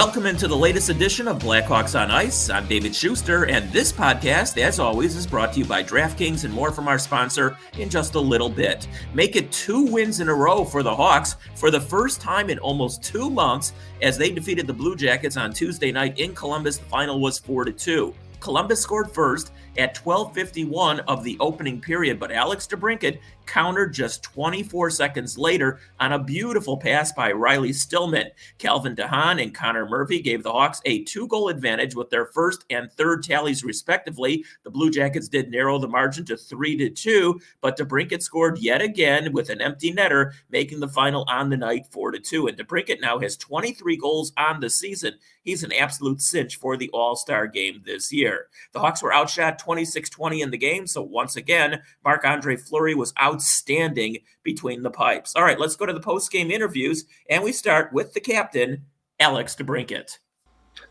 Welcome into the latest edition of Blackhawks on Ice. I'm David Schuster, and this podcast, as always, is brought to you by DraftKings and more from our sponsor in just a little bit. Make it two wins in a row for the Hawks for the first time in almost two months as they defeated the Blue Jackets on Tuesday night in Columbus. The final was 4 to 2. Columbus scored first at 12:51 of the opening period, but Alex DeBrincat countered just 24 seconds later on a beautiful pass by Riley Stillman. Calvin DeHaan and Connor Murphy gave the Hawks a two-goal advantage with their first and third tallies respectively. The Blue Jackets did narrow the margin to 3 to 2, but DeBrincat scored yet again with an empty netter, making the final on the night 4 to 2. And DeBrincat now has 23 goals on the season. He's an absolute cinch for the All-Star game this year. The Hawks were outshot 26 20 in the game. So once again, Marc Andre Fleury was outstanding between the pipes. All right, let's go to the post game interviews. And we start with the captain, Alex DeBrincat.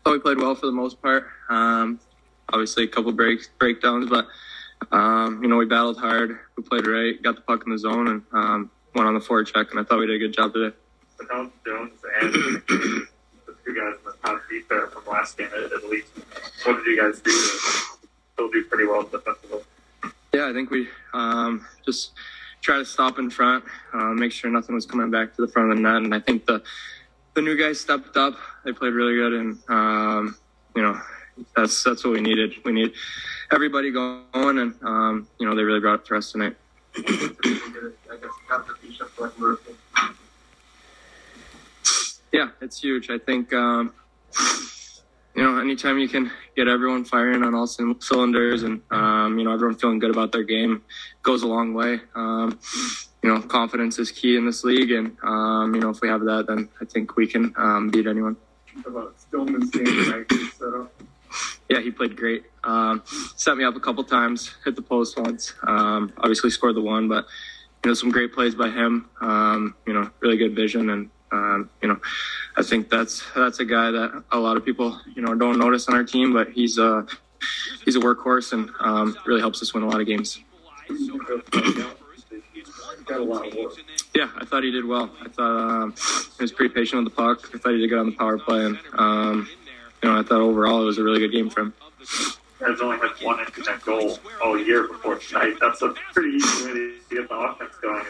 Oh, we played well for the most part. Um, obviously, a couple breaks, breakdowns, but um, you know we battled hard. We played right, got the puck in the zone, and um, went on the forward check. And I thought we did a good job today. Jones and the two guys in the top beat there from last game at, at least. What did you guys do still do pretty well defensively. Yeah, I think we um, just try to stop in front, uh, make sure nothing was coming back to the front of the net, and I think the the new guys stepped up. They played really good, and um, you know that's that's what we needed. We need everybody going, and um, you know they really brought it to us tonight. yeah, it's huge. I think um, you know, anytime you can get everyone firing on all cylinders and, um, you know, everyone feeling good about their game goes a long way. Um, you know, confidence is key in this league. And, um, you know, if we have that, then I think we can um, beat anyone. About Stillman's game Yeah, he played great. Um, set me up a couple times, hit the post once. Um, obviously scored the one, but, you know, some great plays by him. you know, really good vision and, um, you know, I think that's that's a guy that a lot of people you know don't notice on our team, but he's a he's a workhorse and um, really helps us win a lot of games. Yeah, I thought he did well. I thought um, he was pretty patient with the puck. I thought he did good on the power play, and um, you know, I thought overall it was a really good game for him has only had one increment goal all year before tonight. That's a pretty easy way to get the offense going.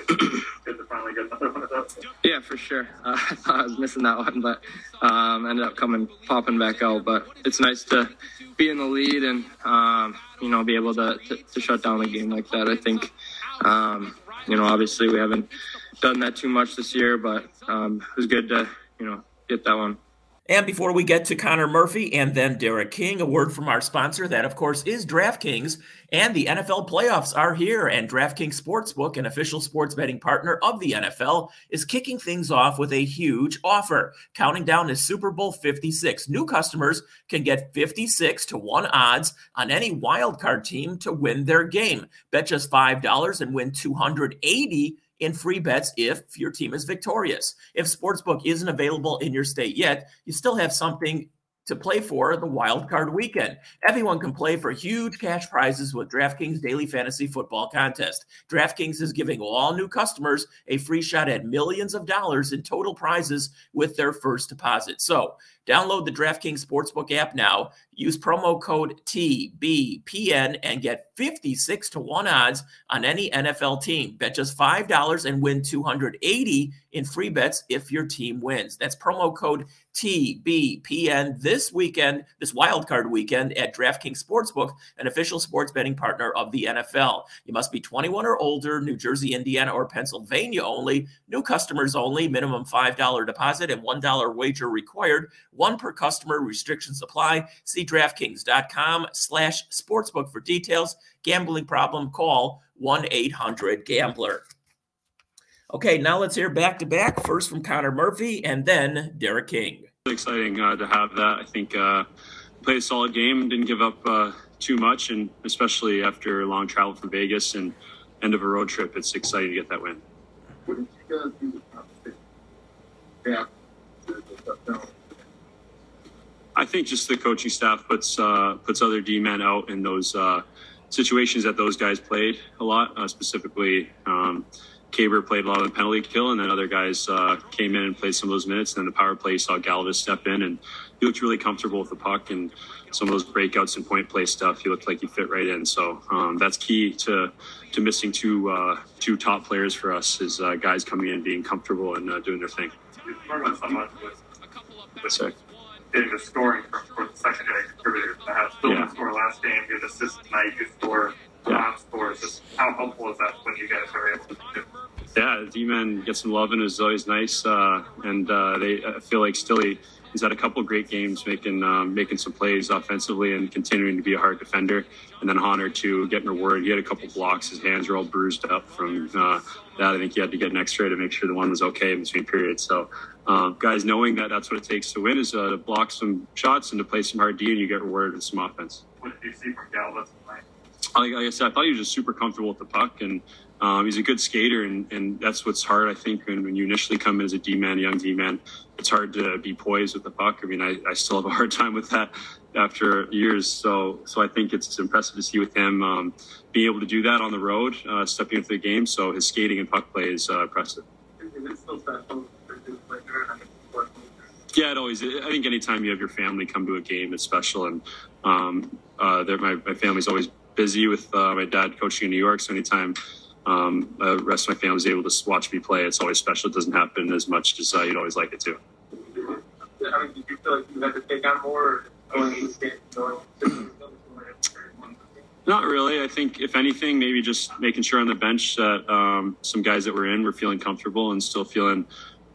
Good to finally get another one of those. Yeah, for sure. Uh, I thought I was missing that one, but um, ended up coming popping back out. But it's nice to be in the lead and um, you know be able to, to, to shut down a game like that. I think um, you know obviously we haven't done that too much this year, but um, it was good to you know get that one. And before we get to Connor Murphy and then Derek King, a word from our sponsor, that of course is DraftKings. And the NFL playoffs are here, and DraftKings Sportsbook, an official sports betting partner of the NFL, is kicking things off with a huge offer. Counting down to Super Bowl 56. New customers can get 56 to 1 odds on any wildcard team to win their game. Bet just $5 and win 280 in free bets if your team is victorious. If Sportsbook isn't available in your state yet, you still have something to play for the wild card weekend. Everyone can play for huge cash prizes with DraftKings Daily Fantasy Football Contest. DraftKings is giving all new customers a free shot at millions of dollars in total prizes with their first deposit. So, download the DraftKings Sportsbook app now Use promo code TBPN and get 56 to 1 odds on any NFL team. Bet just $5 and win 280 in free bets if your team wins. That's promo code TBPN this weekend, this wild card weekend at DraftKings Sportsbook, an official sports betting partner of the NFL. You must be 21 or older, New Jersey, Indiana, or Pennsylvania only. New customers only. Minimum $5 deposit and $1 wager required. One per customer. Restrictions apply. See DraftKings.com slash sportsbook for details. Gambling problem, call 1-800-GAMBLER. Okay, now let's hear back to back. First from Connor Murphy and then Derek King. Exciting uh, to have that. I think uh, played a solid game, didn't give up uh, too much, and especially after a long travel from Vegas and end of a road trip, it's exciting to get that win. What did you guys do? Yeah. I think just the coaching staff puts uh, puts other D men out in those uh, situations that those guys played a lot. Uh, specifically, um, Kaber played a lot of the penalty kill, and then other guys uh, came in and played some of those minutes. And then the power play saw Galvis step in, and he looked really comfortable with the puck and some of those breakouts and point play stuff. He looked like he fit right in. So um, that's key to to missing two uh, two top players for us is uh, guys coming in being comfortable and uh, doing their thing. You struggled somewhat with, with Sorry. Getting the scoring from for the secondary contributors. I had Phil Yeah. score last game, you had assist tonight, you score, Yeah. scores. Just how helpful is that when you guys are able to do? Yeah, D-man gets some love and is always nice. Uh, and uh, they I feel like Stilly he's had a couple great games making um, making some plays offensively and continuing to be a hard defender. And then Honor too, getting rewarded. He had a couple blocks. His hands were all bruised up from uh, that. I think he had to get an X-ray to make sure the one was okay in between periods. So um, guys, knowing that that's what it takes to win is uh, to block some shots and to play some hard D, and you get rewarded with some offense. What did you see from tonight? like I said, I thought he was just super comfortable with the puck, and um, he's a good skater, and, and that's what's hard. I think when, when you initially come in as a D man, young D man, it's hard to be poised with the puck. I mean, I, I still have a hard time with that after years. So so I think it's impressive to see with him um, being able to do that on the road, uh, stepping into the game. So his skating and puck play is uh, impressive. Is it still special for you to play there? I mean, what- Yeah, it always. I think anytime you have your family come to a game, it's special. And um, uh, my my family's always busy with uh, my dad coaching in New York. So anytime um, uh, the rest of my family's able to watch me play, it's always special. It doesn't happen as much as uh, you'd always like it to. I mean, did you feel like you had to take on more going into games, going Not really. I think if anything, maybe just making sure on the bench that um, some guys that were in were feeling comfortable and still feeling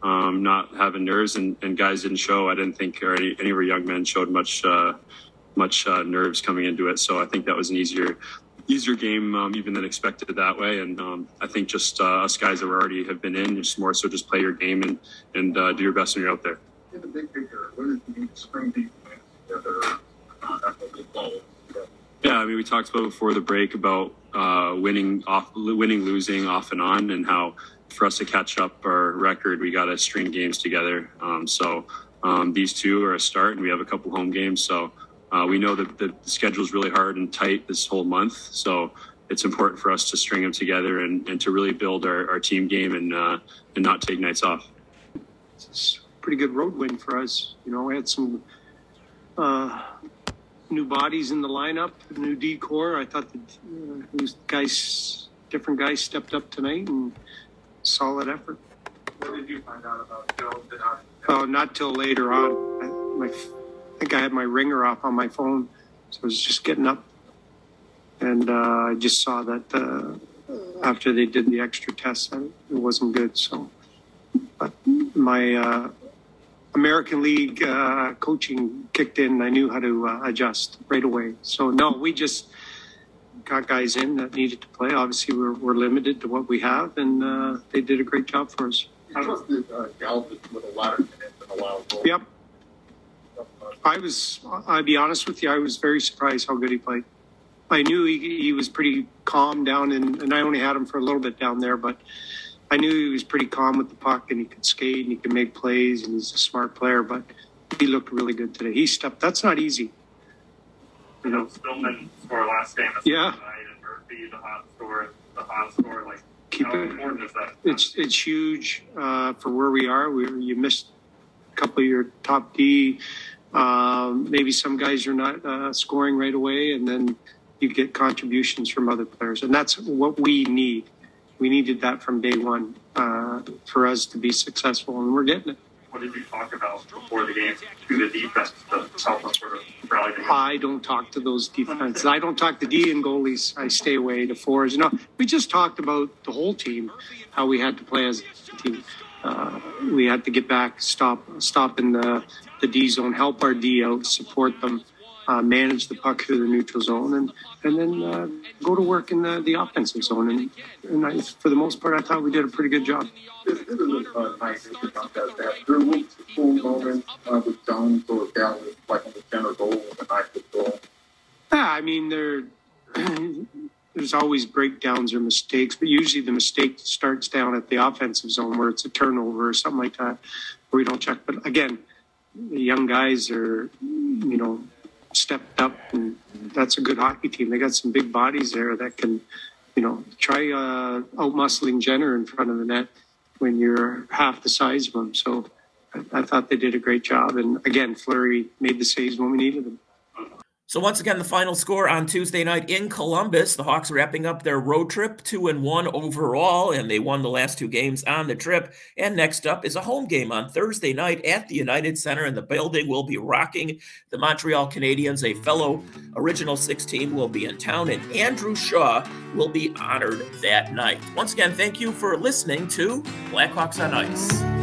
um, not having nerves, and, and guys didn't show. I didn't think or any, any of our young men showed much uh, much uh, nerves coming into it. So I think that was an easier easier game um, even than expected that way. And um, I think just uh, us guys that were already have been in, just more so just play your game and and uh, do your best when you're out there. in the big picture, what does it mean spring together uh, after the ball? Yeah, I mean, we talked about before the break about uh, winning off, winning, losing off and on, and how for us to catch up our record, we got to string games together. Um, so um, these two are a start, and we have a couple home games. So uh, we know that the schedule is really hard and tight this whole month. So it's important for us to string them together and, and to really build our, our team game and uh, and not take nights off. it's a pretty good road win for us. You know, we had some uh, new bodies in the lineup, new decor. I thought that uh, these guys, different guys, stepped up tonight and solid effort. What did you find out about Joe? Did Oh, not till later on. I, my, I think I had my ringer off on my phone, so I was just getting up, and uh, I just saw that uh, after they did the extra tests, it wasn't good. So, but my uh, American League uh, coaching kicked in. And I knew how to uh, adjust right away. So no, we just got guys in that needed to play. Obviously, we're, we're limited to what we have, and uh, they did a great job for us. How trusted uh, Galvin with a lot of minutes and a wild goal? Yep. I was, I'll be honest with you, I was very surprised how good he played. I knew he, he was pretty calm down, in, and I only had him for a little bit down there, but I knew he was pretty calm with the puck and he could skate and he could make plays and he's a smart player, but he looked really good today. He stepped, that's not easy. you know, Stillman score last game. Yeah. And Murphy, the hot score, the hot score. Like, Keep how it, important is that? it's, it's huge uh, for where we are. We, you missed a couple of your top D. Um, maybe some guys are not uh, scoring right away, and then you get contributions from other players, and that's what we need. We needed that from day one uh, for us to be successful, and we're getting it. What did you talk about before the game to the defense to help us sort of rally? I don't talk to those defenses. I don't talk to D and goalies. I stay away to fours. You know, we just talked about the whole team, how we had to play as a team. Uh, we had to get back, stop, stop in the the D zone, help our D out, support them, uh, manage the puck through the neutral zone, and and then uh, go to work in the, the offensive zone. And and I, for the most part, I thought we did a pretty good job. This, this is a uh, nice about that. that. There was a cool moment uh, with Jones or Galvin, like on the center goal with a nice goal. Yeah, I mean there there's always breakdowns or mistakes, but usually the mistake starts down at the offensive zone where it's a turnover or something like that, where we don't check. But again, the young guys are, you know, stepped up, and that's a good hockey team. They got some big bodies there that can you know, try uh, out muscling Jenner in front of the net when you're half the size of him. So I, I thought they did a great job. And again, Fleury made the saves when we needed them. So once again, the final score on Tuesday night in Columbus. The Hawks wrapping up their road trip, two and one overall, and they won the last two games on the trip. And next up is a home game on Thursday night at the United Center, and the building will be rocking. The Montreal Canadiens, a fellow Original Six team, will be in town, and Andrew Shaw will be honored that night. Once again, thank you for listening to Blackhawks on Ice.